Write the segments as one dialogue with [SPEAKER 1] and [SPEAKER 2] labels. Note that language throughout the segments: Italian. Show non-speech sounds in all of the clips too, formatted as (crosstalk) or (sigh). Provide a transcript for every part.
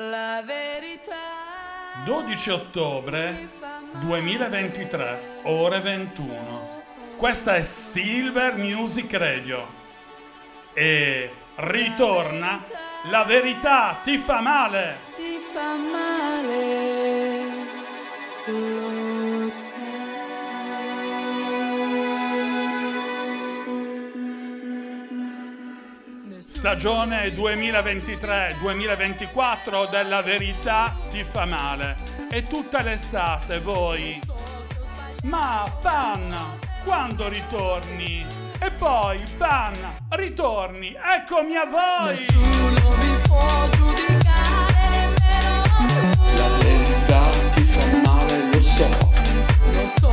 [SPEAKER 1] La verità
[SPEAKER 2] 12 ottobre 2023, ore 21. Questa è Silver Music Radio. E ritorna La verità ti fa male.
[SPEAKER 1] ti fa male. Lo sai.
[SPEAKER 2] Stagione 2023-2024 della verità ti fa male. E tutta l'estate voi. Ma Pan, quando ritorni? E poi Pan, ritorni, eccomi a voi!
[SPEAKER 1] Nessuno mi può giudicare nemmeno
[SPEAKER 3] La
[SPEAKER 1] tu.
[SPEAKER 3] verità ti fa male, lo so.
[SPEAKER 1] Lo so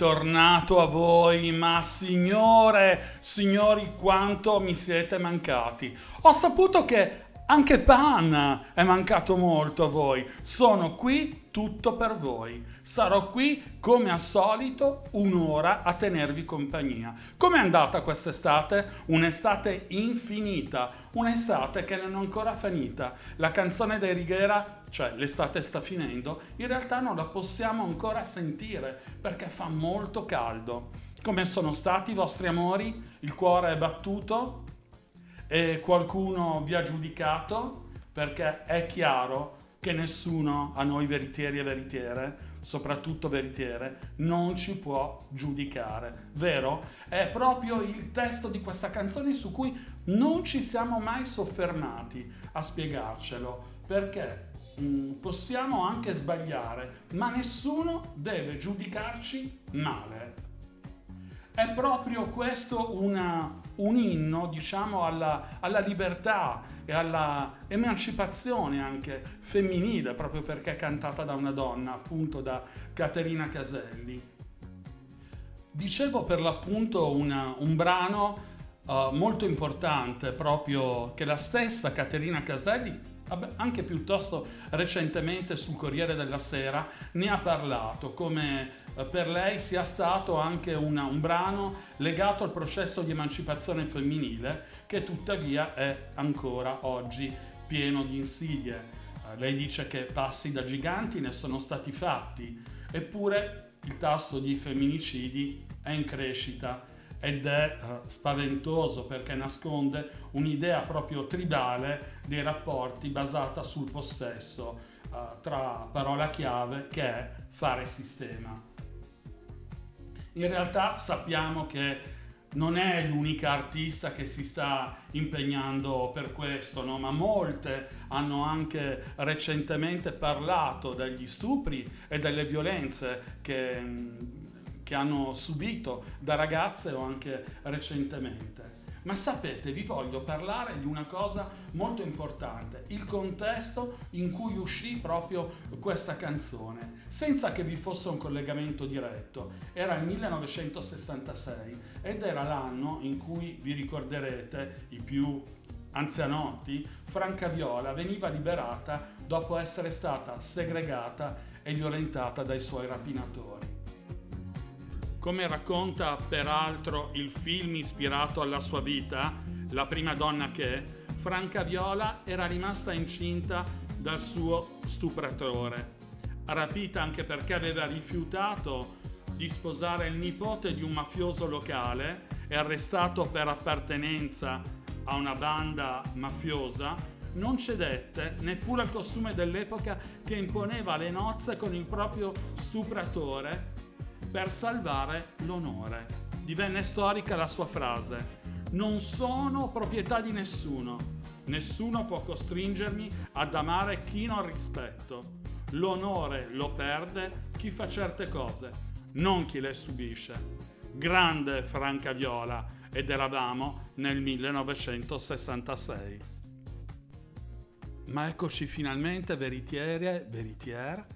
[SPEAKER 2] ritornato a voi, ma signore, signori, quanto mi siete mancati. Ho saputo che anche Pan è mancato molto a voi. Sono qui tutto per voi. Sarò qui come al solito un'ora a tenervi compagnia. Com'è andata quest'estate? Un'estate infinita, un'estate che non è ancora finita. La canzone dei Righiera, cioè l'estate sta finendo, in realtà non la possiamo ancora sentire perché fa molto caldo. Come sono stati i vostri amori? Il cuore è battuto? E qualcuno vi ha giudicato? Perché è chiaro che nessuno a noi veritieri e veritiere, soprattutto veritiere, non ci può giudicare, vero? È proprio il testo di questa canzone su cui non ci siamo mai soffermati a spiegarcelo, perché mm, possiamo anche sbagliare, ma nessuno deve giudicarci male. È proprio questo una- un inno, diciamo, alla, alla libertà e alla emancipazione anche femminile, proprio perché è cantata da una donna, appunto da Caterina Caselli. Dicevo per l'appunto una- un brano eh, molto importante, proprio che la stessa Caterina Caselli, anche piuttosto recentemente sul Corriere della Sera, ne ha parlato, come eh, per lei sia stato anche una- un brano legato al processo di emancipazione femminile, che tuttavia è ancora oggi pieno di insidie. Eh, lei dice che passi da giganti ne sono stati fatti, eppure il tasso di femminicidi è in crescita ed è eh, spaventoso perché nasconde un'idea proprio tribale dei rapporti basata sul possesso, eh, tra parola chiave che è fare sistema. In realtà sappiamo che non è l'unica artista che si sta impegnando per questo, no? ma molte hanno anche recentemente parlato degli stupri e delle violenze che, mm, che hanno subito da ragazze o anche recentemente. Ma sapete, vi voglio parlare di una cosa molto importante, il contesto in cui uscì proprio questa canzone, senza che vi fosse un collegamento diretto. Era il 1966 ed era l'anno in cui, vi ricorderete, i più anzianotti, Franca Viola veniva liberata dopo essere stata segregata e violentata dai suoi rapinatori. Come racconta peraltro il film ispirato alla sua vita, La prima donna che, Franca Viola era rimasta incinta dal suo stupratore, rapita anche perché aveva rifiutato di sposare il nipote di un mafioso locale e arrestato per appartenenza a una banda mafiosa, non cedette neppure al costume dell'epoca che imponeva le nozze con il proprio stupratore per salvare l'onore. Divenne storica la sua frase: Non sono proprietà di nessuno. Nessuno può costringermi ad amare chi non rispetto. L'onore lo perde chi fa certe cose, non chi le subisce. Grande Franca Viola ed eravamo nel 1966. Ma eccoci finalmente, veritiere, veritiere,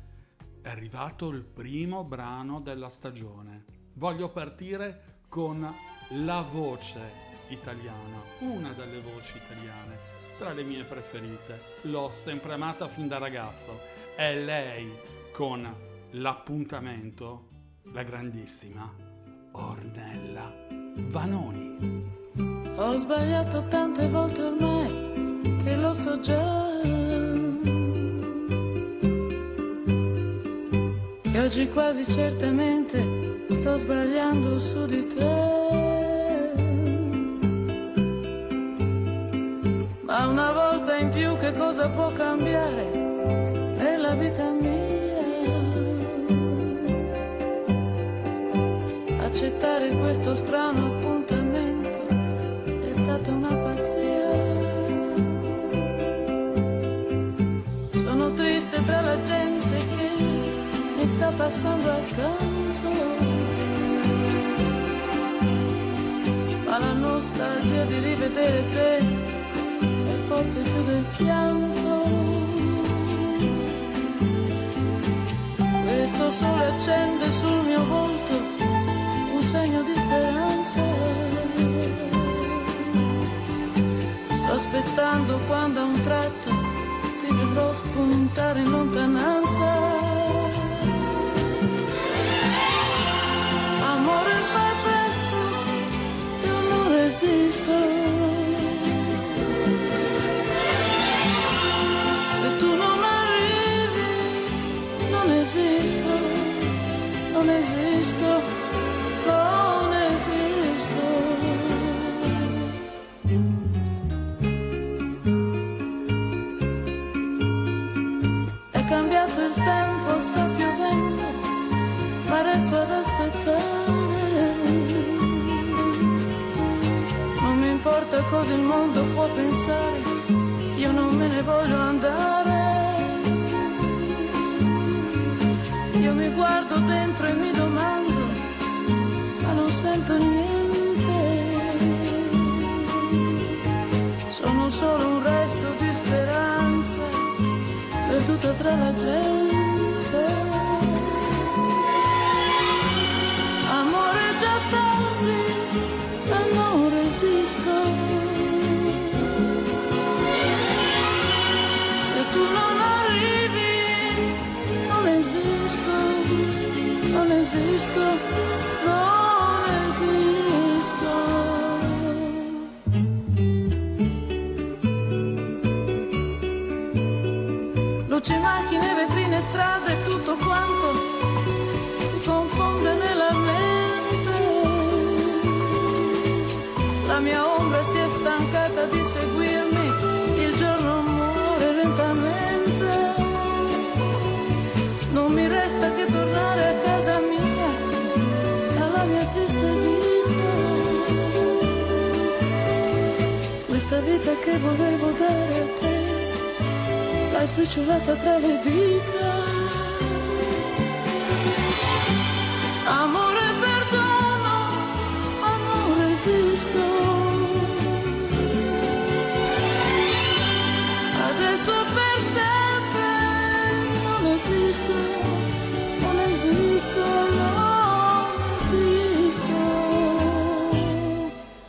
[SPEAKER 2] è arrivato il primo brano della stagione. Voglio partire con la voce italiana, una delle voci italiane, tra le mie preferite. L'ho sempre amata fin da ragazzo. È lei con l'appuntamento, la grandissima Ornella Vanoni.
[SPEAKER 1] Ho sbagliato tante volte ormai che lo so già. Oggi quasi certamente sto sbagliando su di te. Ma una volta in più che cosa può cambiare nella vita mia? Accettare questo strano appuntamento è stata una pazzia. Sono triste tra la gente passando accanto. Ma la nostalgia di rivedere te è forte più del pianto. Questo sole accende sul mio volto un segno di speranza. Sto aspettando quando a un tratto ti vedrò spuntare in lontananza. Non resisto. Se tu non arrivi, non esisto, non esisto, non esisto. È cambiato il tempo, sta piovendo, ma resto ad aspettare. Importa cosa il mondo può pensare, io non me ne voglio andare. Io mi guardo dentro e mi domando, ma non sento niente. Sono solo un resto di speranza, perduta tra la gente. Non resisto. Se tu non arrivi, non esisto, non esisto, non esisto. Luci, macchine, vetrine, strade, tutto quanto La mia ombra si è stancata di seguirmi, il giorno muore lentamente. Non mi resta che tornare a casa mia, alla mia triste vita. Questa vita che volevo dare a te l'hai spicciolata tra le dita. Esisto, non esisto, non esisto.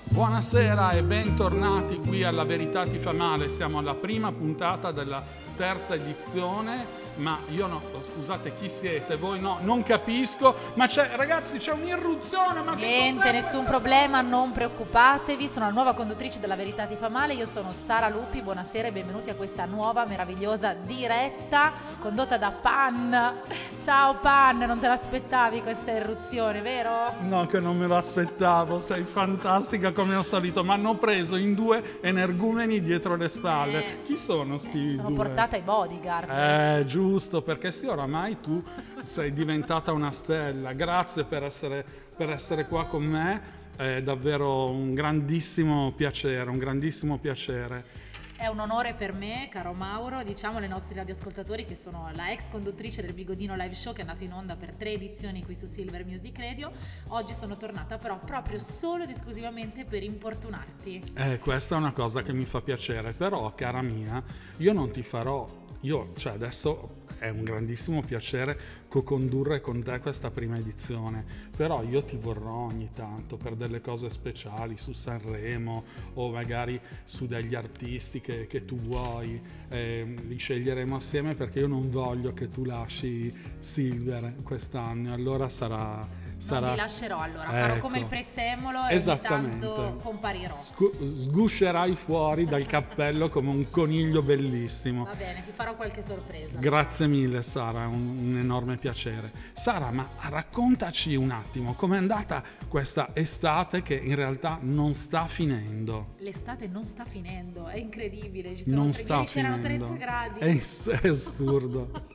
[SPEAKER 2] Buonasera e bentornati qui alla Verità ti fa male. Siamo alla prima puntata della terza edizione. Ma io no, scusate chi siete? Voi no, non capisco. Ma c'è, ragazzi, c'è un'irruzione. Ma che
[SPEAKER 4] Niente, nessun
[SPEAKER 2] questa?
[SPEAKER 4] problema, non preoccupatevi. Sono la nuova conduttrice della Verità ti fa male. Io sono Sara Lupi. Buonasera e benvenuti a questa nuova meravigliosa diretta condotta da Pan. Ciao Pan, non te l'aspettavi questa irruzione, vero?
[SPEAKER 2] No, che non me lo aspettavo. Sei fantastica come al solito. Mi hanno preso in due energumeni dietro le spalle.
[SPEAKER 4] Eh.
[SPEAKER 2] Chi sono sti
[SPEAKER 4] Sono
[SPEAKER 2] due?
[SPEAKER 4] portata ai bodyguard.
[SPEAKER 2] Eh, giusto, perché sì, oramai tu sei diventata una stella. Grazie per essere, per essere qua con me. È davvero un grandissimo piacere, un grandissimo piacere.
[SPEAKER 4] È un onore per me, caro Mauro, diciamo ai nostri radioascoltatori che sono la ex conduttrice del Bigodino Live Show che è andato in onda per tre edizioni qui su Silver Music Radio. Oggi sono tornata però proprio solo ed esclusivamente per importunarti.
[SPEAKER 2] Eh, questa è una cosa che mi fa piacere, però cara mia, io non ti farò, io, cioè adesso è un grandissimo piacere co-condurre con te questa prima edizione, però io ti vorrò ogni tanto per delle cose speciali su Sanremo o magari su degli artisti che, che tu vuoi, eh, li sceglieremo assieme perché io non voglio che tu lasci Silver quest'anno, allora sarà sarà...
[SPEAKER 4] Non vi lascerò allora, farò
[SPEAKER 2] Ecco.
[SPEAKER 4] come il prezzemolo e ogni tanto comparirò.
[SPEAKER 2] Scu- sguscerai fuori dal cappello come un coniglio bellissimo.
[SPEAKER 4] Va bene, ti farò qualche sorpresa.
[SPEAKER 2] Grazie mille Sara, è un, un enorme piacere. Sara, ma raccontaci un attimo com'è andata questa estate che in realtà non sta finendo.
[SPEAKER 4] L'estate non sta finendo, è incredibile, ci sono
[SPEAKER 2] Non
[SPEAKER 4] tre-
[SPEAKER 2] sta
[SPEAKER 4] ieri c'erano
[SPEAKER 2] finendo.
[SPEAKER 4] 30 gradi.
[SPEAKER 2] È, è assurdo. (laughs)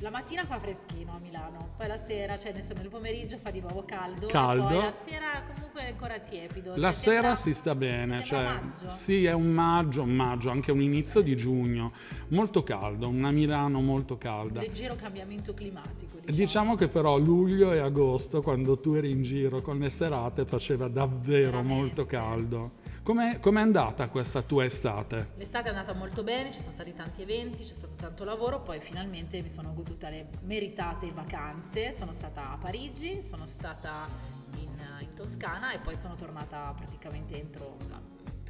[SPEAKER 4] La mattina fa freschino a Milano, poi la sera, cioè nel, senso, nel pomeriggio fa di nuovo caldo,
[SPEAKER 2] Caldo.
[SPEAKER 4] e poi la sera comunque è ancora tiepido.
[SPEAKER 2] La
[SPEAKER 4] Cioè,
[SPEAKER 2] sera
[SPEAKER 4] sembra-
[SPEAKER 2] si sta bene, cioè,
[SPEAKER 4] maggio.
[SPEAKER 2] sì, è un maggio, un maggio, anche un inizio di giugno, molto caldo, una Milano molto calda.
[SPEAKER 4] Leggero cambiamento climatico, diciamo.
[SPEAKER 2] Diciamo che però luglio e agosto, quando tu eri in giro con le serate, faceva davvero
[SPEAKER 4] Veramente.
[SPEAKER 2] molto caldo. Com'è, com'è andata questa tua estate?
[SPEAKER 4] L'estate è andata molto bene, ci sono stati tanti eventi, c'è stato tanto lavoro, poi finalmente mi sono goduta le meritate vacanze. Sono stata a Parigi, sono stata in, in Toscana e poi sono tornata praticamente entro la,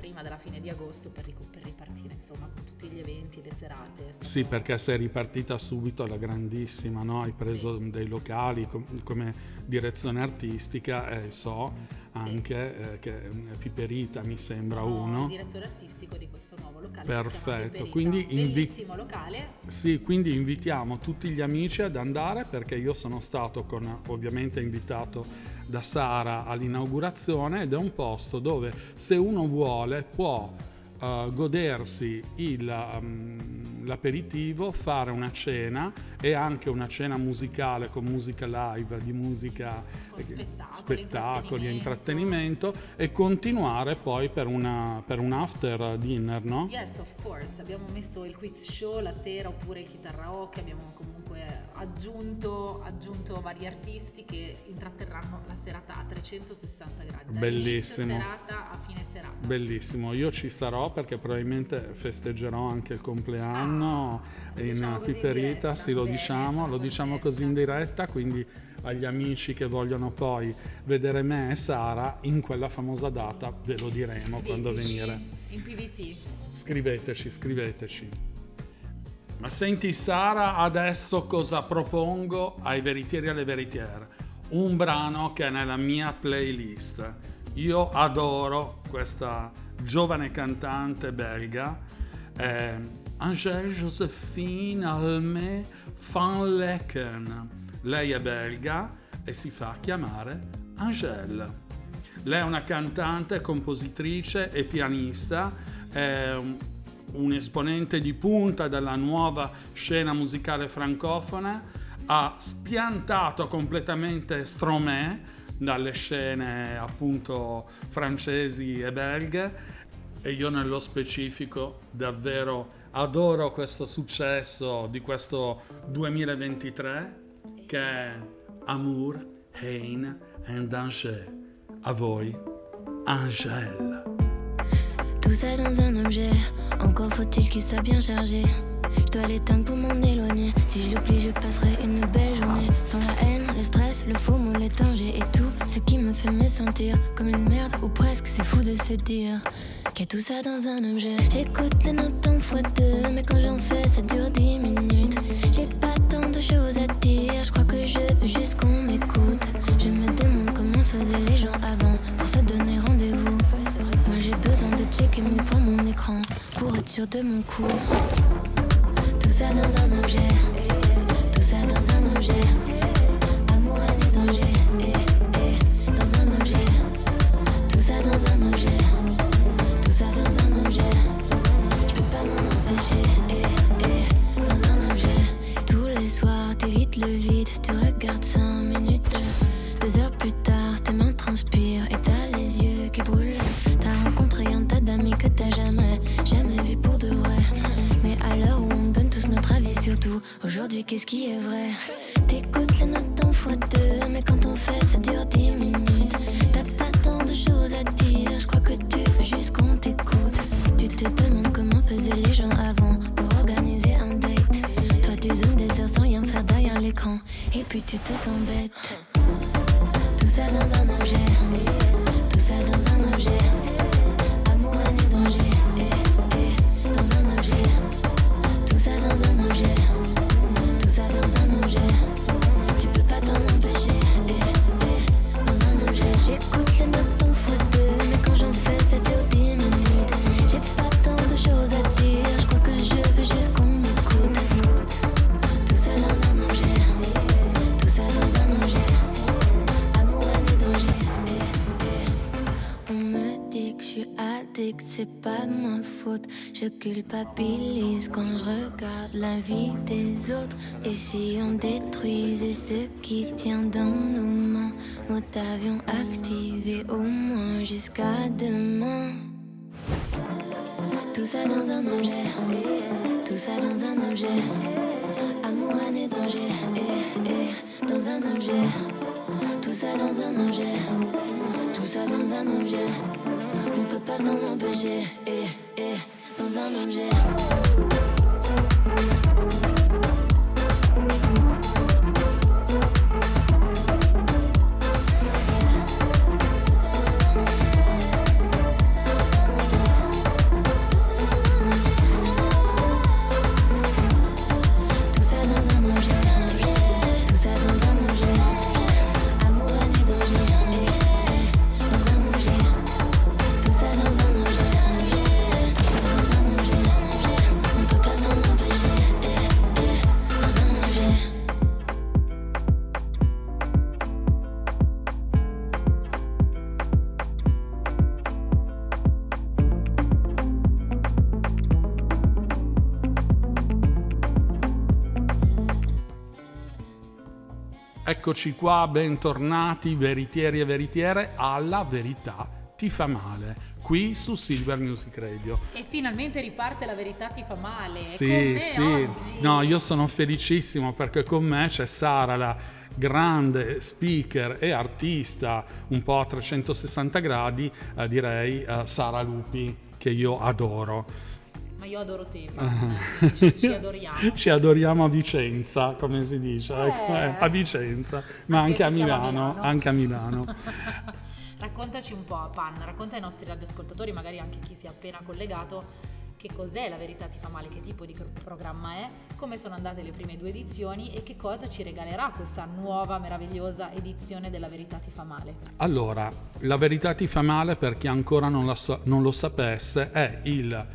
[SPEAKER 4] prima della fine di agosto per, per ripartire insomma con tutti gli eventi e le serate.
[SPEAKER 2] Sì, perché sei ripartita subito alla grandissima, no? Hai preso dei locali com- come direzione artistica e so anche eh, che eh, Piperita mi sembra
[SPEAKER 4] Sono
[SPEAKER 2] uno.
[SPEAKER 4] il direttore artistico di questo nuovo locale.
[SPEAKER 2] Perfetto, quindi invi-
[SPEAKER 4] locale.
[SPEAKER 2] Sì, quindi invitiamo tutti gli amici ad andare perché io sono stato con, ovviamente invitato da Sara all'inaugurazione ed è un posto dove se uno vuole può eh, godersi il, um, l'aperitivo, fare una cena e anche una cena musicale con musica live, di musica eh,
[SPEAKER 4] spettacoli,
[SPEAKER 2] spettacoli
[SPEAKER 4] intrattenimento.
[SPEAKER 2] intrattenimento e continuare poi per, una, per un after dinner, no?
[SPEAKER 4] Yes, of course. Abbiamo messo il quiz show la sera oppure il chitarraoke. Abbiamo comunque aggiunto, aggiunto vari artisti che intratterranno la serata a 360 gradi.
[SPEAKER 2] Bellissimo.
[SPEAKER 4] serata a fine serata.
[SPEAKER 2] Bellissimo, io ci sarò perché probabilmente festeggerò anche il compleanno
[SPEAKER 4] lo
[SPEAKER 2] in
[SPEAKER 4] diciamo diretta.
[SPEAKER 2] sì lo diciamo, lo diciamo così in diretta, quindi agli amici che vogliono poi vedere me e Sara in quella famosa data ve lo diremo quando
[SPEAKER 4] Scriveteci
[SPEAKER 2] venire.
[SPEAKER 4] In PVT.
[SPEAKER 2] Scriveteci, scriveteci. Ma senti Sara, adesso cosa propongo ai veritieri e alle veritiere? Un brano che è nella mia playlist. Io adoro questa giovane cantante belga, eh, Angèle Josephine Almé van Lecken. Lei è belga e si fa chiamare Angèle. Lei è una cantante, compositrice e pianista, è un, esponente di punta della nuova scena musicale francofona, ha spiantato completamente Stromae dalle scene appunto francesi e belghe e io nello specifico davvero adoro questo successo di questo 2023 che è Amour, Haine and Danger. À voi, Angèle.
[SPEAKER 5] Tout ça dans un objet, encore faut-il qu'il soit bien chargé. Je dois l'éteindre pour m'en éloigner. Si je l'oublie, je passerai une belle journée. Sans la haine, le stress, le faux mot, les dangers et tout ce qui me fait me sentir comme une merde ou presque. C'est fou de se dire qu'il y a tout ça dans un objet. J'écoute les notes en fois deux, mais quand j'en fais, ça dure dix minutes. J'ai pas tant de choses à dire, je crois que je veux juste qu'on checker mille fois mon écran pour être sûr de mon coup. Tout ça dans un objet, tout ça dans un objet. Amour, et danger, dans un objet. Tout ça dans un objet, tout ça dans un objet. Je peux pas m'en empêcher, dans un objet. Tous les soirs, t'évites le vide, tu regardes 5 minutes. Deux heures plus tard, Aujourd'hui, qu'est-ce qui est vrai? T'écoutes les notes en fois deux, mais quand on fait, ça dure 10 minutes. T'as pas tant de choses à dire, je crois que tu veux juste qu'on t'écoute. Tu te demandes comment faisaient les gens avant pour organiser un date. Toi, tu zoomes des heures sans rien faire derrière l'écran, et puis tu te sens bête. Tout ça dans un objet, Je culpabilise quand je regarde la vie des autres. Et si on détruisait ce qui tient dans nos mains, mode avion activé au moins jusqu'à demain. Tout ça dans un objet, tout ça dans un objet. Amour, et danger, eh, eh, dans un objet. Tout ça dans un objet, tout ça dans un objet. On peut pas s'en empêcher, eh, eh, dans un objet.
[SPEAKER 2] Eccoci qua, bentornati veritieri e veritiere alla verità ti fa male, qui su Silver Music Radio.
[SPEAKER 4] E finalmente riparte la verità ti fa male.
[SPEAKER 2] Sì, sì,
[SPEAKER 4] oggi.
[SPEAKER 2] no, io sono felicissimo perché con me c'è Sara, la grande speaker e artista un po' a 360 gradi, eh, direi eh, Sara Lupi, che io adoro.
[SPEAKER 4] Ma io adoro te. (laughs) Paola. ci, ci adoriamo.
[SPEAKER 2] Ci adoriamo a Vicenza, come si dice,
[SPEAKER 4] Eh.
[SPEAKER 2] ecco, eh, a Vicenza, ma
[SPEAKER 4] Anche
[SPEAKER 2] anche a
[SPEAKER 4] siamo a
[SPEAKER 2] Milano,
[SPEAKER 4] Milano.
[SPEAKER 2] anche a Milano. (laughs)
[SPEAKER 4] Raccontaci un po', Pan, racconta ai nostri radioascoltatori, magari anche chi si è appena collegato, che cos'è La Verità Ti Fa Male, che tipo di programma è, come sono andate le prime due edizioni e che cosa ci regalerà questa nuova meravigliosa edizione della Verità Ti Fa Male.
[SPEAKER 2] Allora, la verità ti fa male per chi ancora non, so- non lo sapesse, è il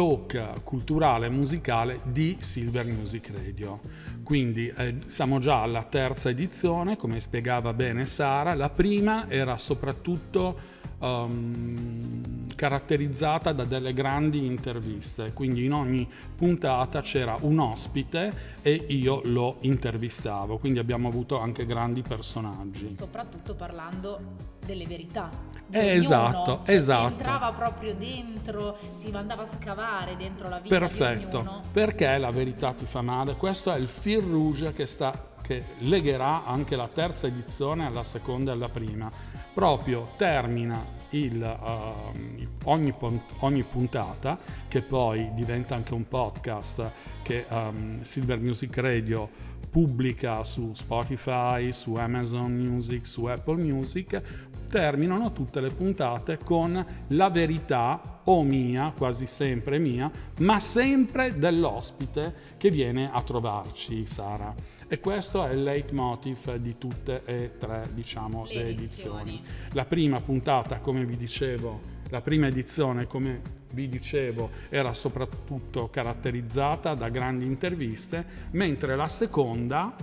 [SPEAKER 2] talk culturale e musicale di Silver Music Radio. Quindi eh, siamo già alla terza edizione, come spiegava bene Sara. La prima era soprattutto ehm, caratterizzata da delle grandi interviste, quindi in ogni puntata c'era un ospite e io lo intervistavo, quindi abbiamo avuto anche grandi personaggi.
[SPEAKER 4] Soprattutto parlando delle verità.
[SPEAKER 2] Eh, esatto,
[SPEAKER 4] Cioè,
[SPEAKER 2] esatto.
[SPEAKER 4] Si entrava proprio dentro, si andava a scavare dentro la vita
[SPEAKER 2] Perfetto, perché la verità ti fa male? Questo è il fil rouge che, sta, che legherà anche la terza edizione alla seconda e alla prima. Proprio termina il, ehm, ogni, ogni puntata, che poi diventa anche un podcast che ehm, Silver Music Radio pubblica su Spotify, su Amazon Music, su Apple Music, terminano tutte le puntate con la verità o mia, quasi sempre mia, ma sempre dell'ospite che viene a trovarci, Sara. E questo è il leitmotiv di tutte e tre, diciamo,
[SPEAKER 4] Le
[SPEAKER 2] le,
[SPEAKER 4] edizioni.
[SPEAKER 2] edizioni. La prima puntata, come vi dicevo, la prima edizione, come vi dicevo, era soprattutto caratterizzata da grandi interviste, mentre la seconda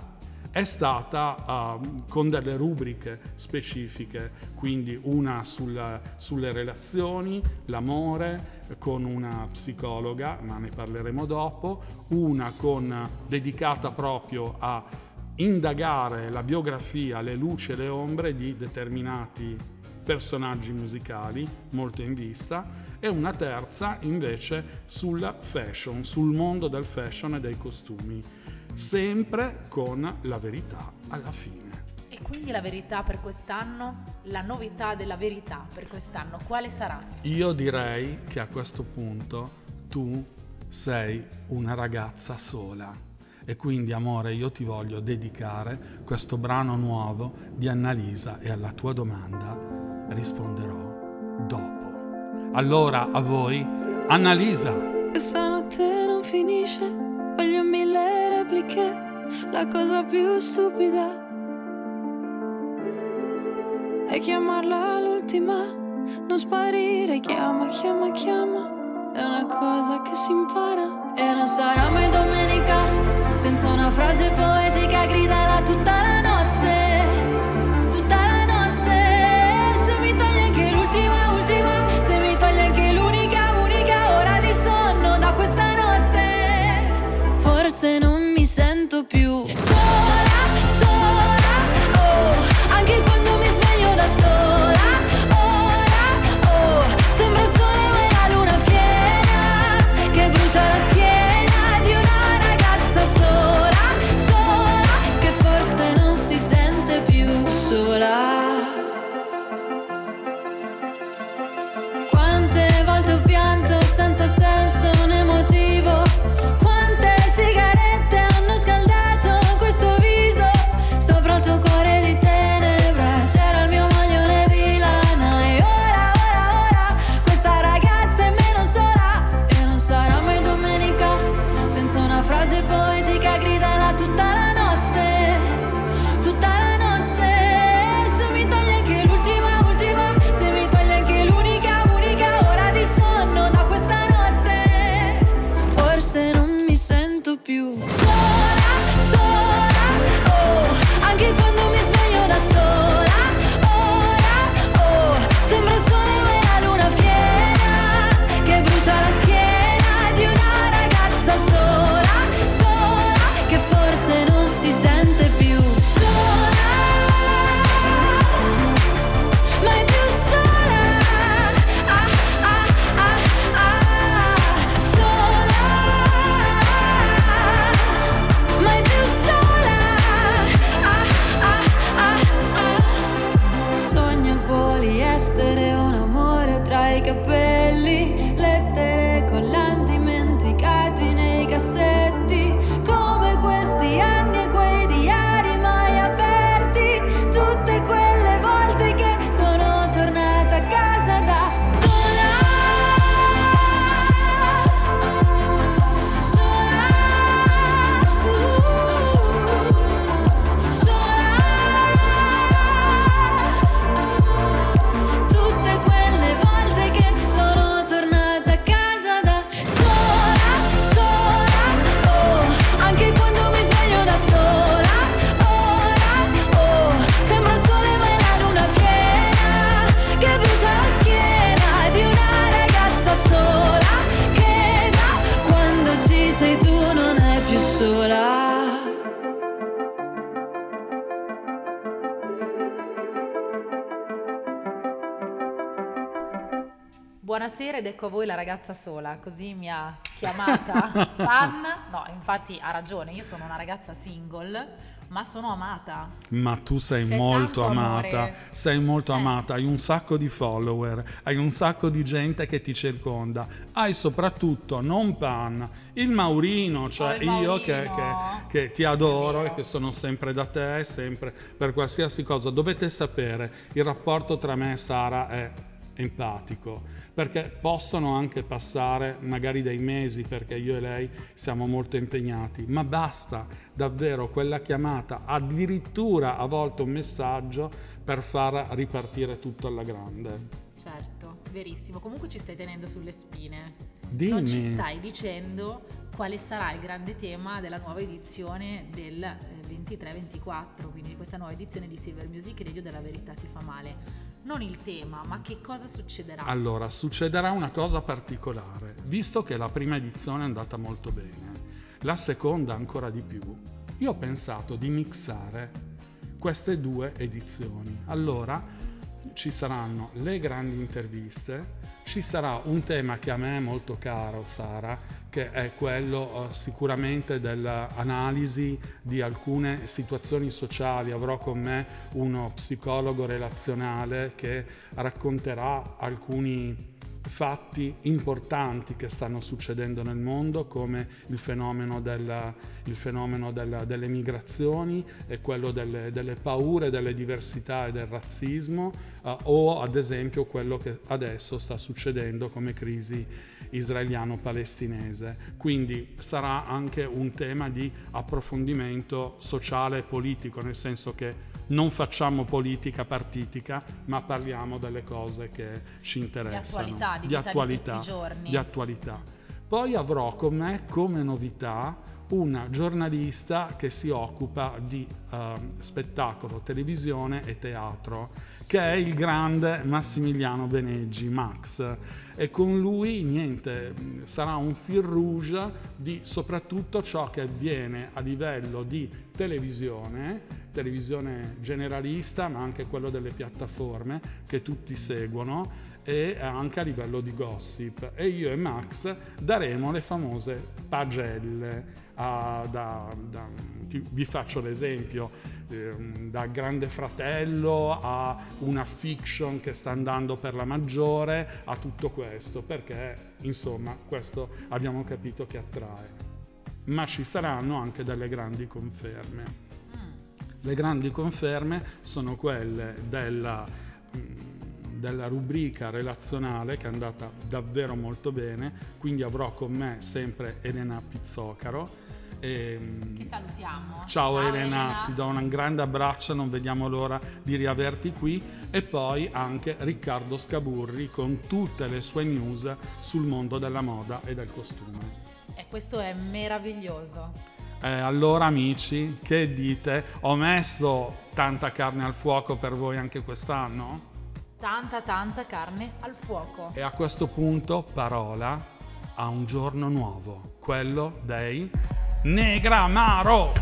[SPEAKER 2] è stata uh, con delle rubriche specifiche, quindi una sul- sulle relazioni, l'amore, con una psicologa, ma ne parleremo dopo, una con, dedicata proprio a indagare la biografia, le luci e le ombre di determinati personaggi musicali molto in vista. E una terza invece sulla fashion, sul mondo del fashion e dei costumi, sempre con la verità alla fine.
[SPEAKER 4] Quindi la verità per quest'anno, la novità della verità per quest'anno, quale sarà?
[SPEAKER 2] Io direi che a questo punto tu sei una ragazza sola. E quindi, amore, io ti voglio dedicare questo brano nuovo di Annalisa e alla tua domanda risponderò dopo. Allora, a voi, Annalisa.
[SPEAKER 1] Questa notte non finisce, voglio mille repliche, la cosa più stupida è chiamarla l'ultima, non sparire, chiama, chiama, chiama, è una cosa che si impara.
[SPEAKER 6] E non sarà mai domenica senza una frase poetica gridala tutta la notte.
[SPEAKER 4] Ecco voi la ragazza sola, così mi ha chiamata (laughs) Pan. No, infatti ha ragione, io sono una ragazza single, ma sono amata.
[SPEAKER 2] Ma tu sei
[SPEAKER 4] C'è
[SPEAKER 2] molto amata,
[SPEAKER 4] amore.
[SPEAKER 2] sei molto
[SPEAKER 4] Eh.
[SPEAKER 2] amata, hai un sacco di follower, hai un sacco di gente che ti circonda, hai soprattutto non Pan, il Maurino, cioè
[SPEAKER 4] Oh, il
[SPEAKER 2] io che, che-
[SPEAKER 4] Maurino.
[SPEAKER 2] che ti adoro e che sono sempre da te, sempre per qualsiasi cosa. Dovete sapere, il rapporto tra me e Sara è empatico perché possono anche passare magari dei mesi perché io e lei siamo molto impegnati, ma basta davvero quella chiamata, addirittura a volte un messaggio per far ripartire tutto alla grande.
[SPEAKER 4] Certo, verissimo. Comunque ci stai tenendo sulle spine.
[SPEAKER 2] Dimmi.
[SPEAKER 4] Non ci stai dicendo quale sarà il grande tema della nuova edizione del eh, 23-24, quindi di questa nuova edizione di Silver Music Radio della Verità ti fa male. Non il tema, ma che cosa succederà?
[SPEAKER 2] Allora, succederà una cosa particolare, visto che la prima edizione è andata molto bene, la seconda ancora di più, io ho pensato di mixare queste due edizioni. Allora, ci saranno le grandi interviste, ci sarà un tema che a me è molto caro, Sara, che è quello eh, sicuramente dell'analisi di alcune situazioni sociali. Avrò con me uno psicologo relazionale che racconterà alcuni fatti importanti che stanno succedendo nel mondo come il fenomeno, della, il fenomeno della, delle migrazioni e quello delle, delle, paure, delle diversità e del razzismo eh, o ad esempio quello che adesso sta succedendo come crisi israeliano-palestinese. Quindi sarà anche un tema di approfondimento sociale e politico, nel senso che non facciamo politica partitica, ma parliamo delle cose che ci interessano.
[SPEAKER 4] Di attualità, di, di, attualità, di,
[SPEAKER 2] di attualità. Poi avrò con me come novità una giornalista che si occupa di uh, spettacolo, televisione e teatro, che è il grande Massimiliano Beneggi, Max. E con lui, niente, sarà un fil rouge di soprattutto ciò che avviene a livello di televisione, televisione generalista, ma anche quello delle piattaforme che tutti seguono e anche a livello di gossip. E io e Max daremo le famose pagelle. A, da, da, vi faccio l'esempio, eh, da Grande Fratello a una fiction che sta andando per la maggiore, a tutto questo, perché insomma questo abbiamo capito che attrae. Ma ci saranno anche delle grandi conferme. Le grandi conferme sono quelle della, mm, della rubrica relazionale che è andata davvero molto bene, quindi avrò con me sempre Elena Pizzocaro.
[SPEAKER 4] E, mm, che salutiamo.
[SPEAKER 2] Ciao, ciao Elena, Elena, ti do un grande abbraccio, non vediamo l'ora di riaverti qui. E poi anche Riccardo Scaburri con tutte le sue news sul mondo della moda e del costume.
[SPEAKER 4] E questo è meraviglioso.
[SPEAKER 2] Eh, allora amici, che dite? Ho messo tanta carne al fuoco per voi anche quest'anno?
[SPEAKER 4] Tanta, tanta carne al fuoco.
[SPEAKER 2] E a questo punto parola a un giorno nuovo, quello dei Negramaro.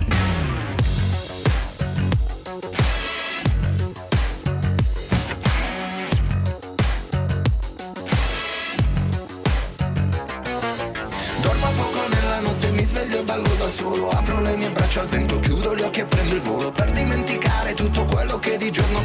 [SPEAKER 7] ballo da solo Apro le mie braccia al vento, chiudo gli occhi e prendo il volo Per dimenticare tutto quello che di giorno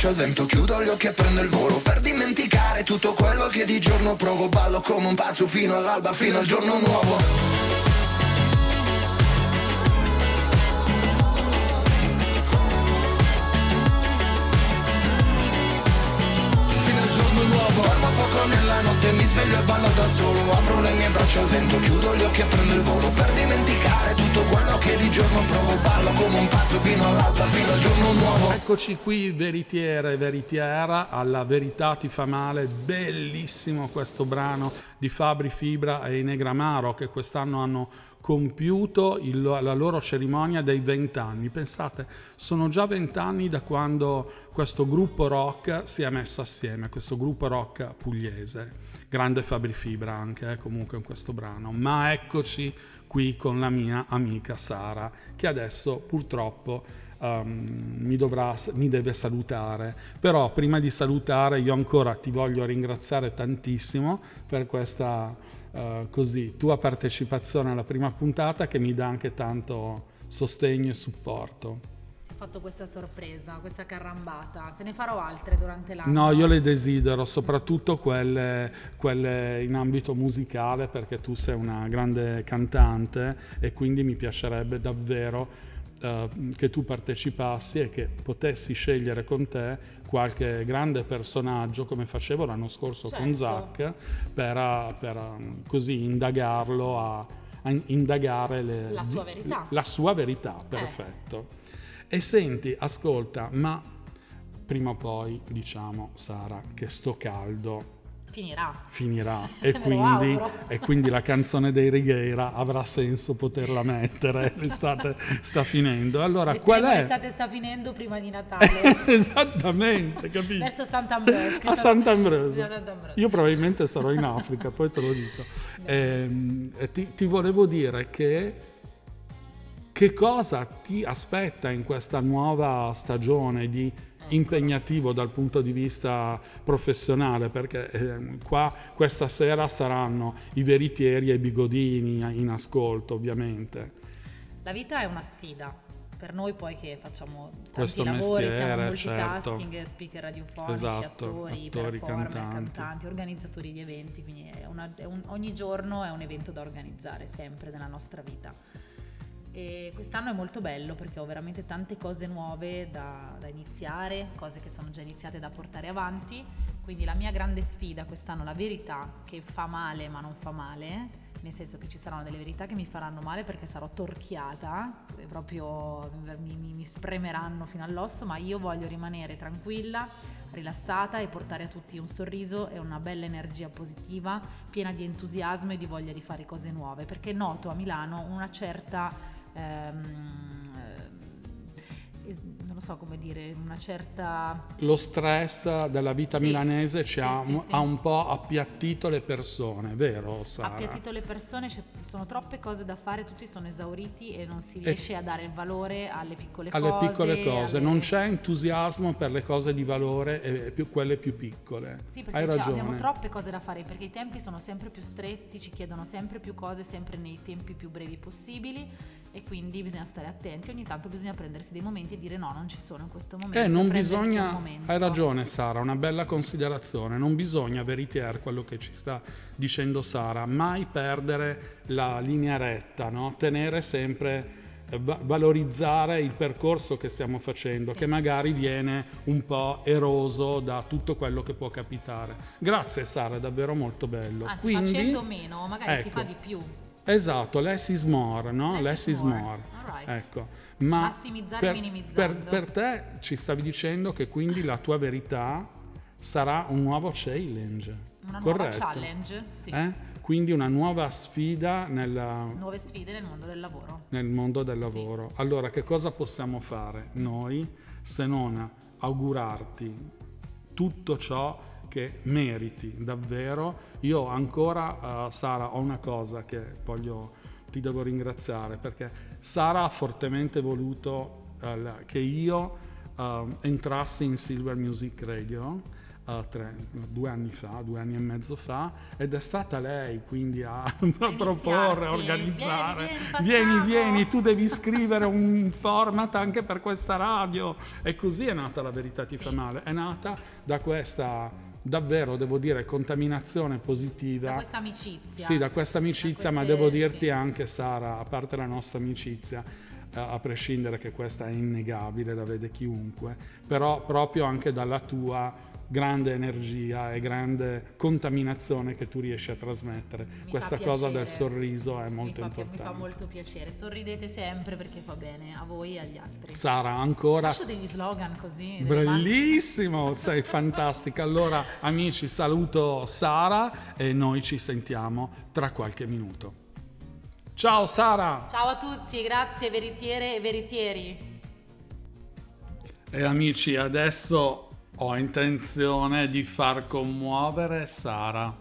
[SPEAKER 7] Braccia al vento, chiudo gli occhi e prendo il volo. Per dimenticare tutto quello che di giorno provo Ballo come un pazzo fino all'alba, fino al giorno nuovo. Dormo poco nella notte, mi sveglio e ballo da solo. Braccia al vento, chiudo gli occhi e prendo il volo Per dimenticare tutto quello che di giorno provo Ballo come un pazzo fino all'alba, fino al giorno nuovo
[SPEAKER 2] Eccoci qui, veritiere e veritiera, alla verità ti fa male, bellissimo questo brano di Fabri Fibra e Negramaro che quest'anno hanno compiuto il- la loro cerimonia dei vent'anni. Pensate, sono già vent'anni da quando questo gruppo rock si è messo assieme, questo gruppo rock pugliese. Grande Fabri Fibra anche, eh, comunque in questo brano. Ma eccoci qui con la mia amica Sara, che adesso purtroppo ehm, mi, dovrà, mi deve salutare. Però prima di salutare io ancora ti voglio ringraziare tantissimo per questa eh, così, tua partecipazione alla prima puntata che mi dà anche tanto sostegno e supporto.
[SPEAKER 4] Fatto questa sorpresa, questa carrambata. Te ne farò altre durante l'anno.
[SPEAKER 2] No, io le desidero, soprattutto quelle, quelle in ambito musicale, perché tu sei una grande cantante e quindi mi piacerebbe davvero eh, che tu partecipassi e che potessi scegliere con te qualche grande personaggio, come facevo l'anno scorso con
[SPEAKER 4] Certo.
[SPEAKER 2] Zach, per, per, um, così indagarlo a, a indagare le-
[SPEAKER 4] La sua verità.
[SPEAKER 2] la sua verità, perfetto. E senti, ascolta, ma prima o poi diciamo, Sara, che sto caldo
[SPEAKER 4] Finirà.
[SPEAKER 2] finirà (laughs) e quindi, e quindi la canzone dei Righeira avrà senso poterla (laughs) mettere, l'estate sta finendo. Allora,
[SPEAKER 4] E
[SPEAKER 2] qual è?
[SPEAKER 4] L'estate sta finendo prima di Natale. (laughs)
[SPEAKER 2] Esattamente, capito?
[SPEAKER 4] Verso Sant'Ambrosio.
[SPEAKER 2] A Sant'Ambrosio.
[SPEAKER 4] Sant'Ambrosio.
[SPEAKER 2] Io probabilmente sarò in Africa, poi te lo dico. Ehm, e ti, ti volevo dire che che cosa ti aspetta in questa nuova stagione di impegnativo dal punto di vista professionale perché ehm, qua questa sera saranno i veritieri e i bigodini in ascolto ovviamente
[SPEAKER 4] La vita è una sfida. Per noi poi che facciamo
[SPEAKER 2] Questo
[SPEAKER 4] lavori,
[SPEAKER 2] mestiere,
[SPEAKER 4] siamo multitasking,
[SPEAKER 2] certo.
[SPEAKER 4] speaker radiofonici,
[SPEAKER 2] Esatto,
[SPEAKER 4] attori,
[SPEAKER 2] attori,
[SPEAKER 4] performer,
[SPEAKER 2] cantanti.
[SPEAKER 4] cantanti. organizzatori di eventi, quindi è una- è un- ogni giorno è un evento da organizzare sempre nella nostra vita. E quest'anno è molto bello perché ho veramente tante cose nuove da, da iniziare, cose che sono già iniziate da portare avanti. Quindi la mia grande sfida quest'anno, la verità che fa male ma non fa male, nel senso che ci saranno delle verità che mi faranno male perché sarò torchiata, proprio mi, mi- mi spremeranno fino all'osso, ma io voglio rimanere tranquilla, rilassata e portare a tutti un sorriso e una bella energia positiva, piena di entusiasmo e di voglia di fare cose nuove, perché noto a Milano una certa... ehm, eh, non lo so come dire, una certa
[SPEAKER 2] lo stress della vita
[SPEAKER 4] Sì,
[SPEAKER 2] milanese ci
[SPEAKER 4] sì,
[SPEAKER 2] ha,
[SPEAKER 4] sì,
[SPEAKER 2] ha un po' appiattito le persone vero Sara?
[SPEAKER 4] appiattito le persone, ci sono troppe cose da fare, tutti sono esauriti e non si riesce a dare valore alle piccole
[SPEAKER 2] alle
[SPEAKER 4] cose.
[SPEAKER 2] piccole cose,
[SPEAKER 4] alle-
[SPEAKER 2] non c'è entusiasmo per le cose di valore e più quelle più piccole.
[SPEAKER 4] Sì, perché
[SPEAKER 2] Hai ragione.
[SPEAKER 4] abbiamo troppe cose da fare perché i tempi sono sempre più stretti, ci chiedono sempre più cose, sempre nei tempi più brevi possibili e quindi bisogna stare attenti. Ogni tanto bisogna prendersi dei momenti e dire no, non ci sono in questo momento.
[SPEAKER 2] Eh, non bisogna, hai ragione Sara, una bella considerazione, non bisogna veritier quello che ci sta dicendo Sara, mai perdere la linea retta, no? tenere sempre, eh, va- valorizzare il percorso che stiamo facendo, che magari viene un po' eroso da tutto quello che può capitare. Grazie Sara, è davvero molto bello.
[SPEAKER 4] Anzi,
[SPEAKER 2] Quindi,
[SPEAKER 4] facendo meno, magari si
[SPEAKER 2] ecco.
[SPEAKER 4] fa di più.
[SPEAKER 2] Esatto, less is more, no?
[SPEAKER 4] Less
[SPEAKER 2] Less,
[SPEAKER 4] is more.
[SPEAKER 2] more. Ecco. Ma
[SPEAKER 4] Massimizzare
[SPEAKER 2] per,
[SPEAKER 4] minimizzando.
[SPEAKER 2] per, per te ci stavi dicendo che quindi la tua verità sarà un nuovo challenge.
[SPEAKER 4] Una nuova
[SPEAKER 2] corretto?
[SPEAKER 4] challenge, sì.
[SPEAKER 2] Eh? Quindi una nuova sfida nella-
[SPEAKER 4] Nuove sfide nel mondo del lavoro.
[SPEAKER 2] nel mondo del lavoro. Allora, che cosa possiamo fare noi se non augurarti tutto ciò che meriti davvero? Io ancora, eh, Sara, ho una cosa che voglio, ti devo ringraziare perché Sara ha fortemente voluto la- che io eh, entrassi in Silver Music Radio tre- due anni fa, due anni e mezzo fa, ed è stata lei quindi a, (laughs) a proporre, a organizzare.
[SPEAKER 4] Vieni, vieni,
[SPEAKER 2] Vieni, vieni, tu devi scrivere un format anche per questa radio. E così è nata la verità ti fa male. È nata da questa, davvero, devo dire, contaminazione positiva.
[SPEAKER 4] Da questa amicizia.
[SPEAKER 2] Sì, da questa amicizia,
[SPEAKER 4] Da
[SPEAKER 2] ma devo dirti
[SPEAKER 4] sì.
[SPEAKER 2] anche, Sara, a parte la nostra amicizia, eh, a prescindere che questa è innegabile, la vede chiunque, però proprio anche dalla tua grande energia e grande contaminazione che tu riesci a trasmettere.
[SPEAKER 4] Mi
[SPEAKER 2] Questa cosa
[SPEAKER 4] piacere.
[SPEAKER 2] del sorriso è molto
[SPEAKER 4] mi fa,
[SPEAKER 2] importante.
[SPEAKER 4] Mi fa molto piacere. Sorridete sempre perché fa bene a voi e agli altri.
[SPEAKER 2] Sara, ancora
[SPEAKER 4] Lascio degli slogan così.
[SPEAKER 2] Bellissimo, (laughs) sei fantastica. Allora, amici, saluto Sara e noi ci sentiamo tra qualche minuto. Ciao Sara!
[SPEAKER 4] Ciao a tutti, grazie veritiere e veritieri.
[SPEAKER 2] E amici, adesso ho intenzione di far commuovere Sara,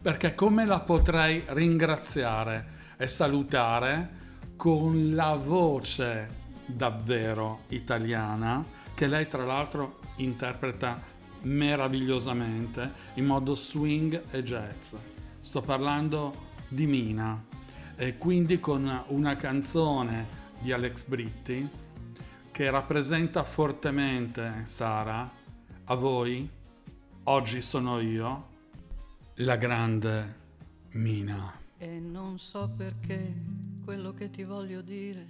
[SPEAKER 2] perché come la potrei ringraziare e salutare con la voce davvero italiana che lei tra l'altro interpreta meravigliosamente in modo swing e jazz. Sto parlando di Mina e quindi con una canzone di Alex Britti che rappresenta fortemente Sara, a voi, oggi sono io, la grande Mina.
[SPEAKER 8] E non so perché quello che ti voglio dire,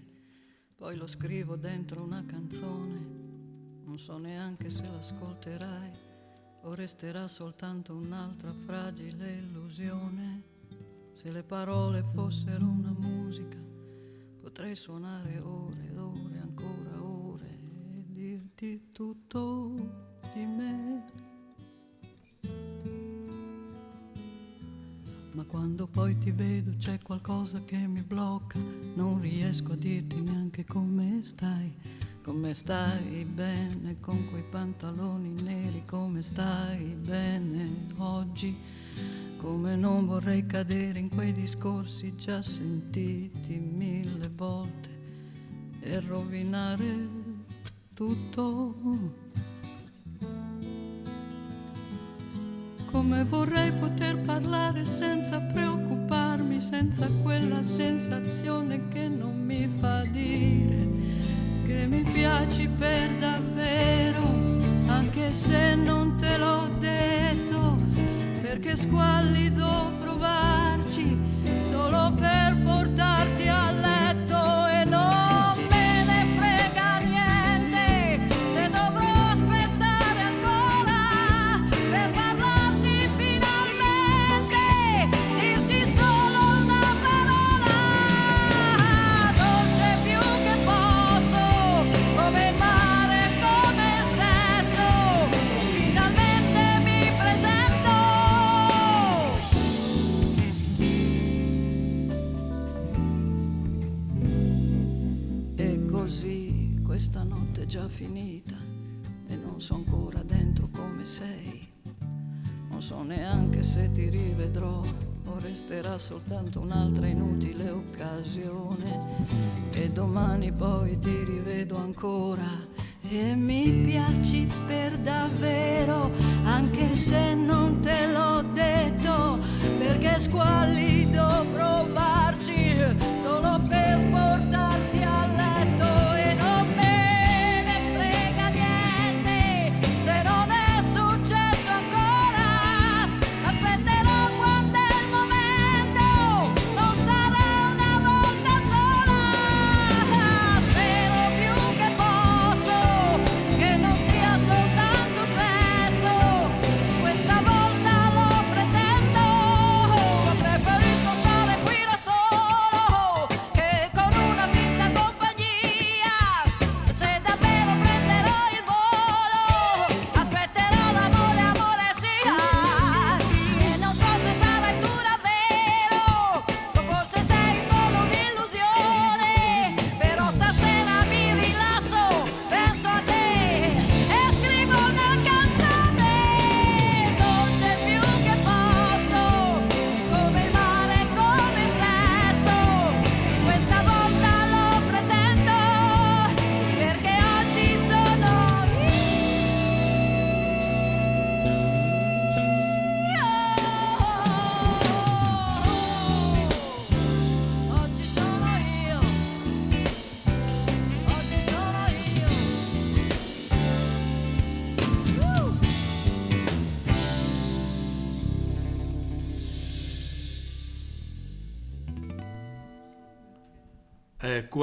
[SPEAKER 8] poi lo scrivo dentro una canzone. Non so neanche se l'ascolterai o resterà soltanto un'altra fragile illusione. Se le parole fossero una musica, potrei suonare ore ed ore, ancora ore e dirti tutto di me. Ma quando poi ti vedo c'è qualcosa che mi blocca, non riesco a dirti neanche come stai, come stai bene con quei pantaloni neri, come stai bene oggi, come non vorrei cadere in quei discorsi già sentiti mille volte e rovinare tutto. Come vorrei poter parlare senza preoccuparmi, senza quella sensazione che non mi fa dire che mi piaci per davvero, anche se non te l'ho detto, perché squallido provarci solo per portarti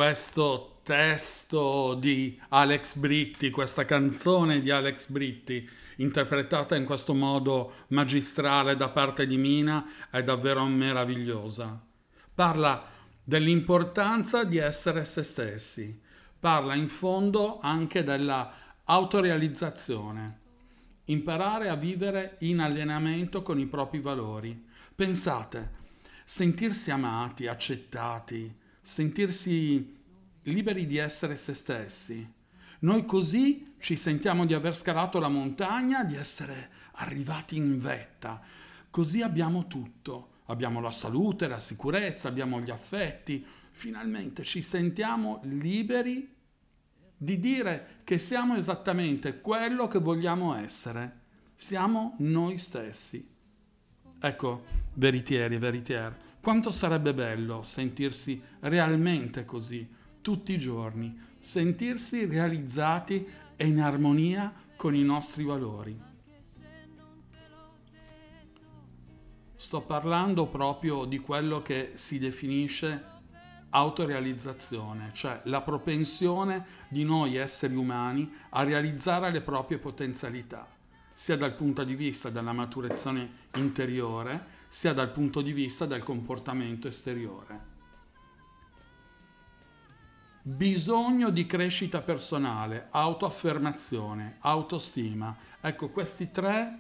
[SPEAKER 2] questo testo di Alex Britti, questa canzone di Alex Britti interpretata in questo modo magistrale da parte di Mina, è davvero meravigliosa. Parla dell'importanza di essere se stessi, parla in fondo anche della autorealizzazione, imparare a vivere in allineamento con i propri valori. Pensate, sentirsi amati, accettati, sentirsi liberi di essere se stessi. Noi così ci sentiamo di aver scalato la montagna, di essere arrivati in vetta. Così abbiamo tutto. Abbiamo la salute, la sicurezza, abbiamo gli affetti. Finalmente ci sentiamo liberi di dire che siamo esattamente quello che vogliamo essere. Siamo noi stessi. Ecco, veritieri, veritieri, quanto sarebbe bello sentirsi realmente così tutti i giorni, sentirsi realizzati e in armonia con i nostri valori. Sto parlando proprio di quello che si definisce autorealizzazione, cioè la propensione di noi esseri umani a realizzare le proprie potenzialità, sia dal punto di vista della maturazione interiore, sia dal punto di vista del comportamento esteriore. Bisogno di crescita personale, autoaffermazione, autostima. Ecco, questi tre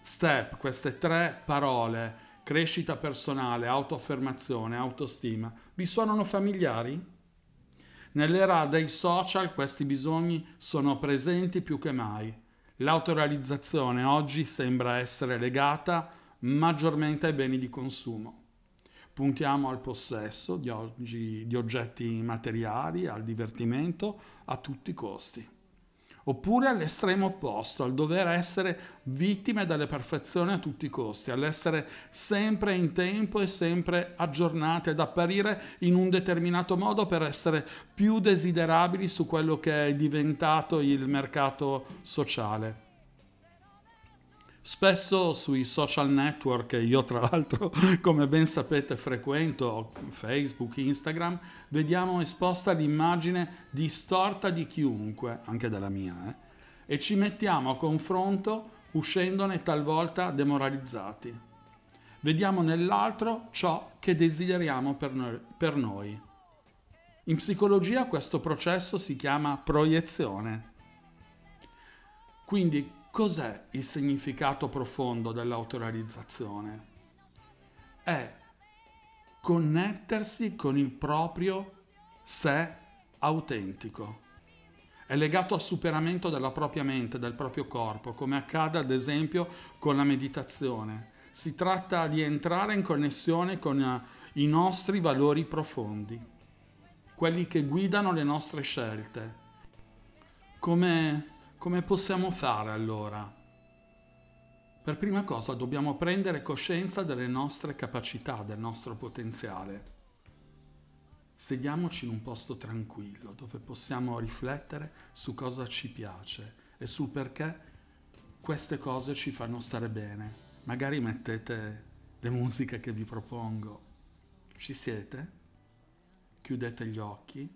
[SPEAKER 2] step, queste tre parole, crescita personale, autoaffermazione, autostima, vi suonano familiari? Nell'era dei social questi bisogni sono presenti più che mai. L'autorealizzazione oggi sembra essere legata maggiormente ai beni di consumo puntiamo al possesso di, oggi, di oggetti materiali, al divertimento a tutti i costi. Oppure all'estremo opposto, al dover essere vittime delle perfezioni a tutti i costi, all'essere sempre in tempo e sempre aggiornati, ad apparire in un determinato modo per essere più desiderabili su quello che è diventato il mercato sociale. Spesso sui social network, io tra l'altro (laughs) come ben sapete frequento Facebook, Instagram, vediamo esposta l'immagine distorta di chiunque, anche della mia, eh? e ci mettiamo a confronto uscendone talvolta demoralizzati. Vediamo nell'altro ciò che desideriamo per noi, per noi. In psicologia questo processo si chiama proiezione. Quindi Cos'è il significato profondo dell'autorealizzazione? È connettersi con il proprio sé autentico. È legato al superamento della propria mente, del proprio corpo, come accade ad esempio con la meditazione. Si tratta di entrare in connessione con eh, i nostri valori profondi, quelli che guidano le nostre scelte, come come possiamo fare allora? Per prima cosa dobbiamo prendere coscienza delle nostre capacità, del nostro potenziale. Sediamoci in un posto tranquillo dove possiamo riflettere su cosa ci piace e sul perché queste cose ci fanno stare bene. Magari mettete le musiche che vi propongo. Ci siete? Chiudete gli occhi,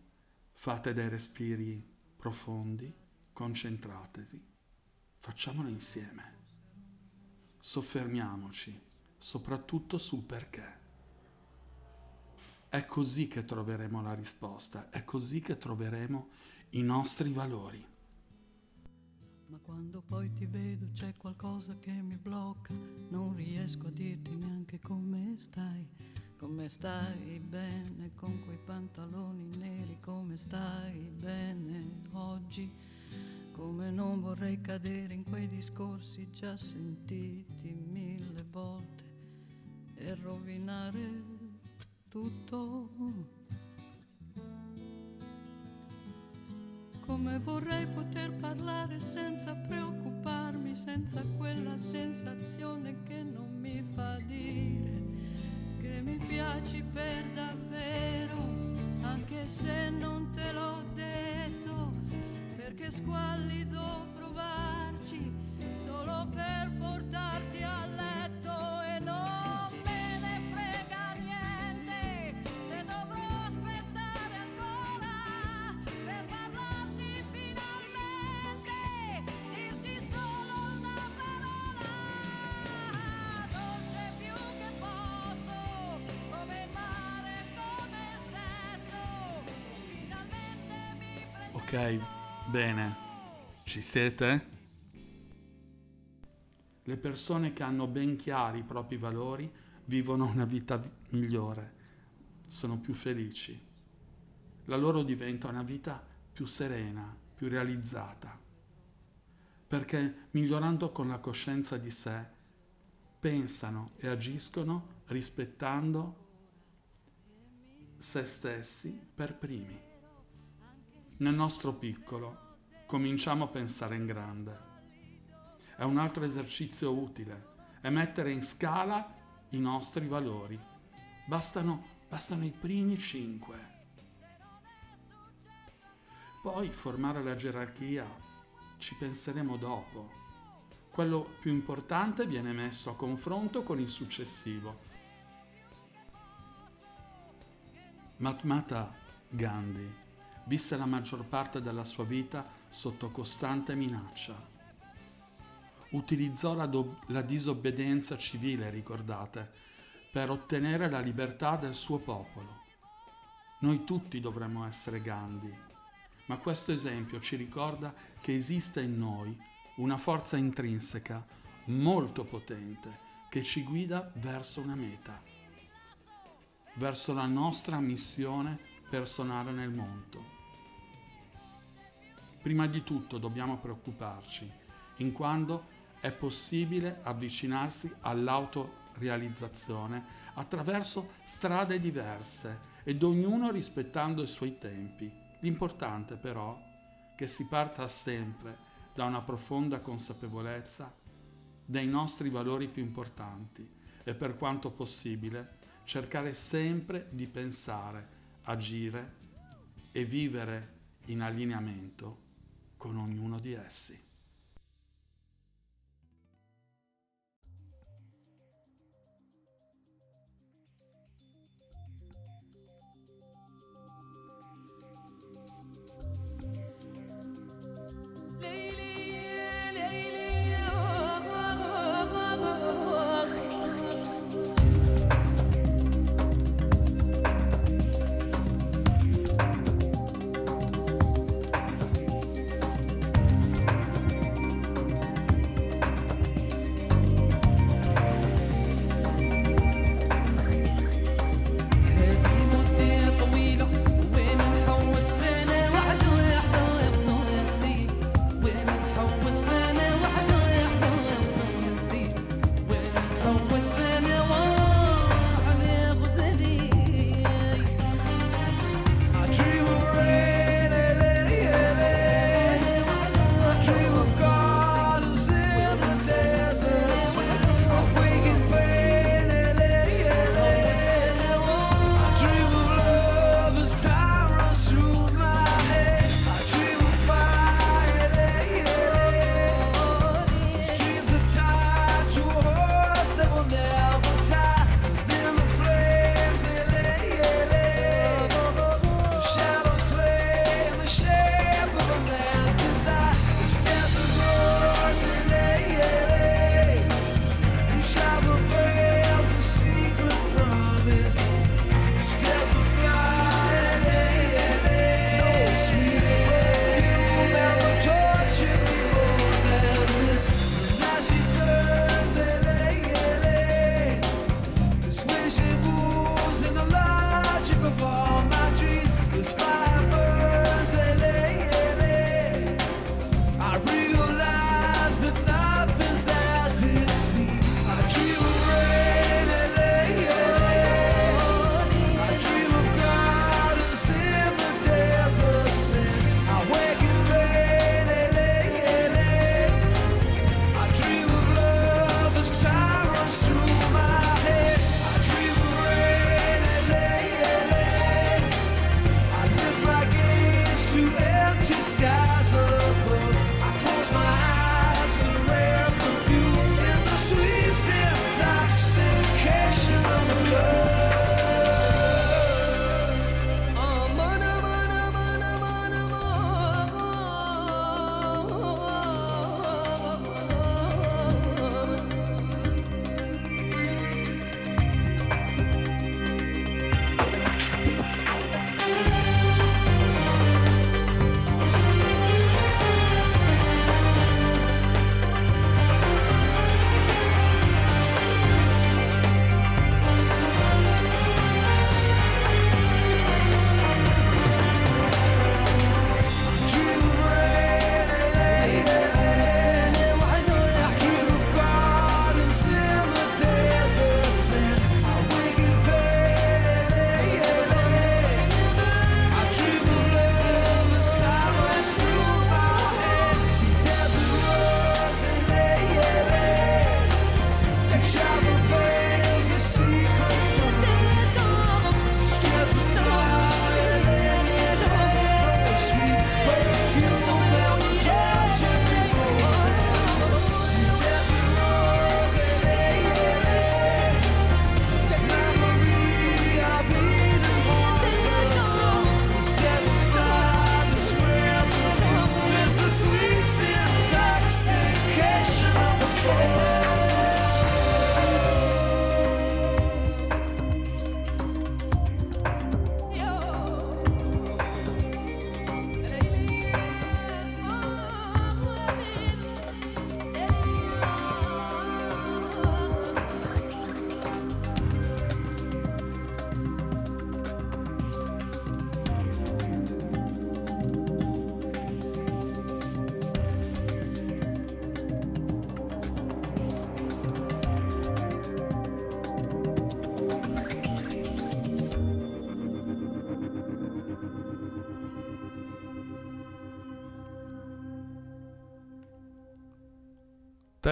[SPEAKER 2] fate dei respiri profondi concentratevi, facciamolo insieme. Soffermiamoci soprattutto sul perché. È così che troveremo la risposta, è così che troveremo i nostri valori.
[SPEAKER 8] Ma quando poi ti vedo c'è qualcosa che mi blocca, non riesco a dirti neanche come stai. Come stai bene con quei pantaloni neri, come stai bene oggi? Come non vorrei cadere in quei discorsi già sentiti mille volte e rovinare tutto. Come vorrei poter parlare senza preoccuparmi, senza quella sensazione che non mi fa dire che mi piaci per davvero, anche se non te l'ho detto che squallido provarci solo per portarti a letto e non me ne frega niente. Se dovrò aspettare ancora per parlarti finalmente dirti solo una parola. Dolce più che posso come il mare come il sesso. Finalmente mi presento.
[SPEAKER 2] ok bene. Ci siete? Le persone che hanno ben chiari i propri valori vivono una vita migliore, sono più felici. La loro diventa una vita più serena, più realizzata. Perché migliorando con la coscienza di sé, pensano e agiscono rispettando se stessi per primi. Nel nostro piccolo cominciamo a pensare in grande. È un altro esercizio utile, è mettere in scala i nostri valori. Bastano, bastano i primi cinque. Poi formare la gerarchia ci penseremo dopo. Quello più importante viene messo a confronto con il successivo. Matmata Gandhi visse la maggior parte della sua vita sotto costante minaccia. Utilizzò la, do- la disobbedienza civile, ricordate, per ottenere la libertà del suo popolo. Noi tutti dovremmo essere Gandhi, ma questo esempio ci ricorda che esiste in noi una forza intrinseca molto potente che ci guida verso una meta, verso la nostra missione personale nel mondo. Prima di tutto dobbiamo preoccuparci, in quanto è possibile avvicinarsi all'autorealizzazione attraverso strade diverse ed ognuno rispettando i suoi tempi. L'importante però è che si parta sempre da una profonda consapevolezza dei nostri valori più importanti e per quanto possibile cercare sempre di pensare, agire e vivere in allineamento con ognuno di essi.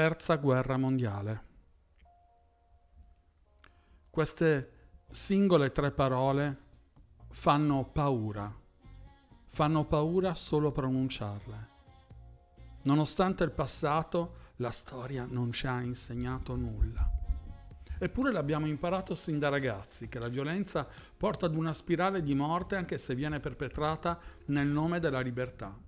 [SPEAKER 2] Terza guerra mondiale. Queste singole tre parole fanno paura, fanno paura solo pronunciarle. Nonostante il passato, la storia non ci ha insegnato nulla. Eppure l'abbiamo imparato sin da ragazzi che la violenza porta ad una spirale di morte anche se viene perpetrata nel nome della libertà.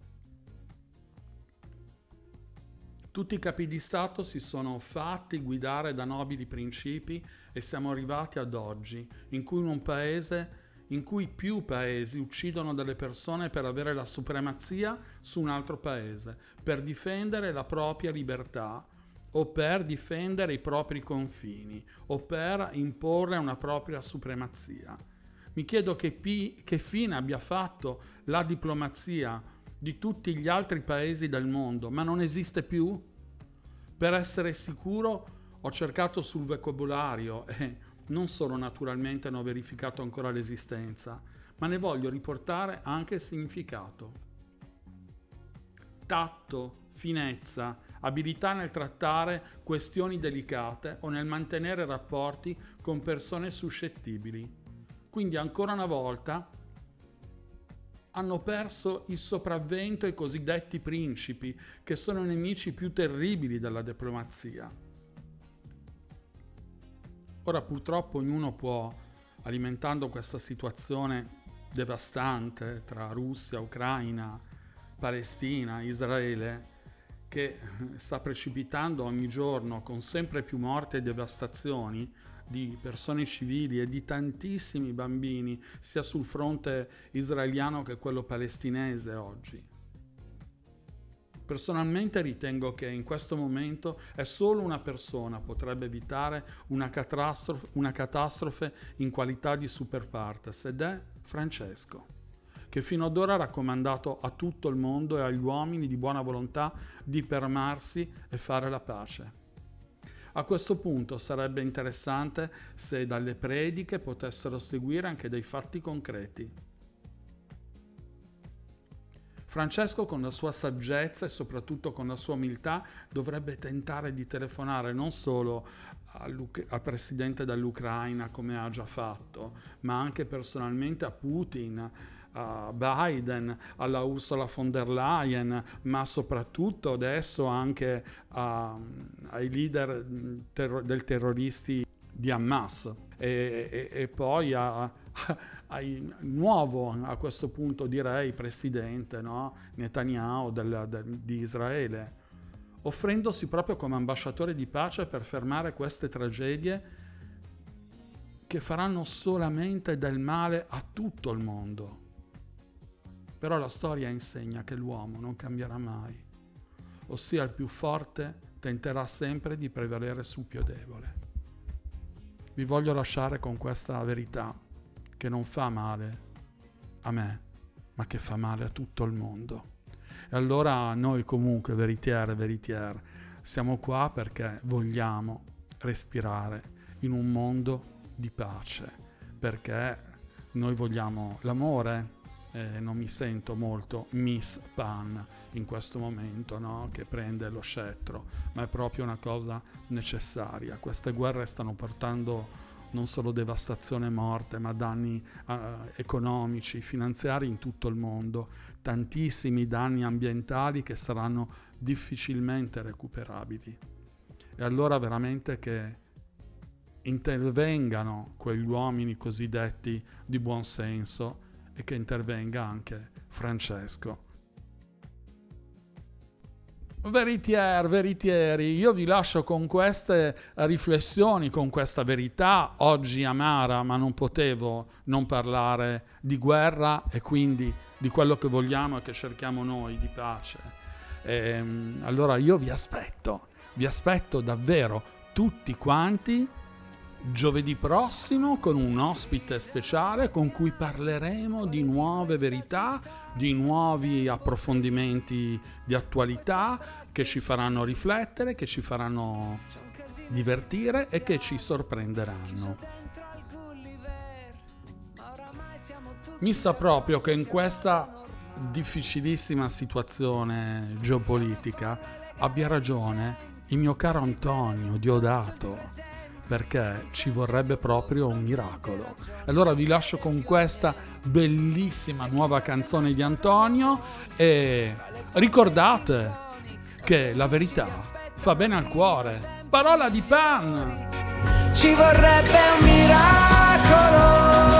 [SPEAKER 2] Tutti i capi di Stato si sono fatti guidare da nobili principi e siamo arrivati ad oggi, in cui un paese in cui più paesi uccidono delle persone per avere la supremazia su un altro paese, per difendere la propria libertà o per difendere i propri confini o per imporre una propria supremazia. Mi chiedo che, pi- che fine abbia fatto la diplomazia di tutti gli altri paesi del mondo, ma non esiste più? Per essere sicuro ho cercato sul vocabolario e non solo naturalmente ne ho verificato ancora l'esistenza, ma ne voglio riportare anche il significato. Tatto, finezza, abilità nel trattare questioni delicate o nel mantenere rapporti con persone suscettibili. Quindi ancora una volta hanno perso il sopravvento i cosiddetti principi, che sono nemici più terribili della diplomazia. Ora purtroppo ognuno può, alimentando questa situazione devastante tra Russia, Ucraina, Palestina, Israele, che sta precipitando ogni giorno con sempre più morti e devastazioni di persone civili e di tantissimi bambini, sia sul fronte israeliano che quello palestinese oggi. Personalmente ritengo che in questo momento è solo una persona potrebbe evitare una catastrofe, una catastrofe in qualità di super partes ed è Francesco, che fino ad ora ha raccomandato a tutto il mondo e agli uomini di buona volontà di fermarsi e fare la pace. A questo punto sarebbe interessante se dalle prediche potessero seguire anche dei fatti concreti. Francesco con la sua saggezza e soprattutto con la sua umiltà dovrebbe tentare di telefonare non solo al, presidente dell'Ucraina come ha già fatto, ma anche personalmente a Putin, a Biden, alla Ursula von der Leyen, ma soprattutto adesso anche a, ai leader terro- del terroristi di Hamas e, e, e poi a, (laughs) ai nuovo a questo punto direi presidente no? Netanyahu del, del, di Israele, offrendosi proprio come ambasciatore di pace per fermare queste tragedie che faranno solamente del male a tutto il mondo. Però la storia insegna che l'uomo non cambierà mai, ossia il più forte tenterà sempre di prevalere sul più debole. Vi voglio lasciare con questa verità che non fa male a me, ma che fa male a tutto il mondo. E allora noi comunque, veritiere, veritiere, siamo qua perché vogliamo respirare in un mondo di pace, perché noi vogliamo l'amore, eh, non mi sento molto Miss Pan in questo momento, no? che prende lo scettro, ma è proprio una cosa necessaria. Queste guerre stanno portando non solo devastazione e morte, ma danni uh, economici, finanziari in tutto il mondo, tantissimi danni ambientali che saranno difficilmente recuperabili. E allora veramente che intervengano quegli uomini cosiddetti di buon senso e che intervenga anche Francesco Veritier, veritieri, io vi lascio con queste riflessioni, con questa verità, oggi amara, ma non potevo non parlare di guerra e quindi di quello che vogliamo e che cerchiamo noi, di pace. E, ehm, allora io vi aspetto, vi aspetto davvero tutti quanti giovedì prossimo con un ospite speciale con cui parleremo di nuove verità, di nuovi approfondimenti di attualità che ci faranno riflettere, che ci faranno divertire e che ci sorprenderanno. Mi sa proprio che in questa difficilissima situazione geopolitica abbia ragione il mio caro Antonio Diodato, perché ci vorrebbe proprio un miracolo. Allora vi lascio con questa bellissima nuova canzone di Antonio e ricordate che la verità fa bene al cuore. Parola di pan!
[SPEAKER 9] Ci vorrebbe un miracolo,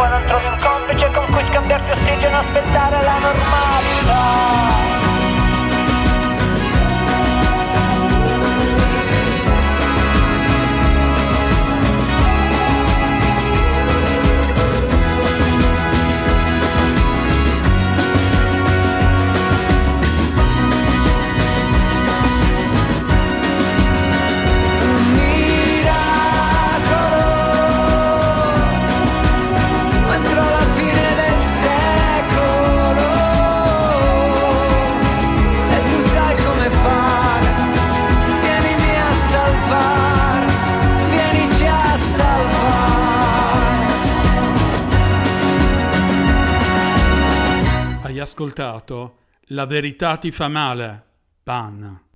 [SPEAKER 9] poi non trovi un complice con cui scambiarti ossigeno aspettare la normalità.
[SPEAKER 2] Ascoltato? La verità ti fa male. Pan.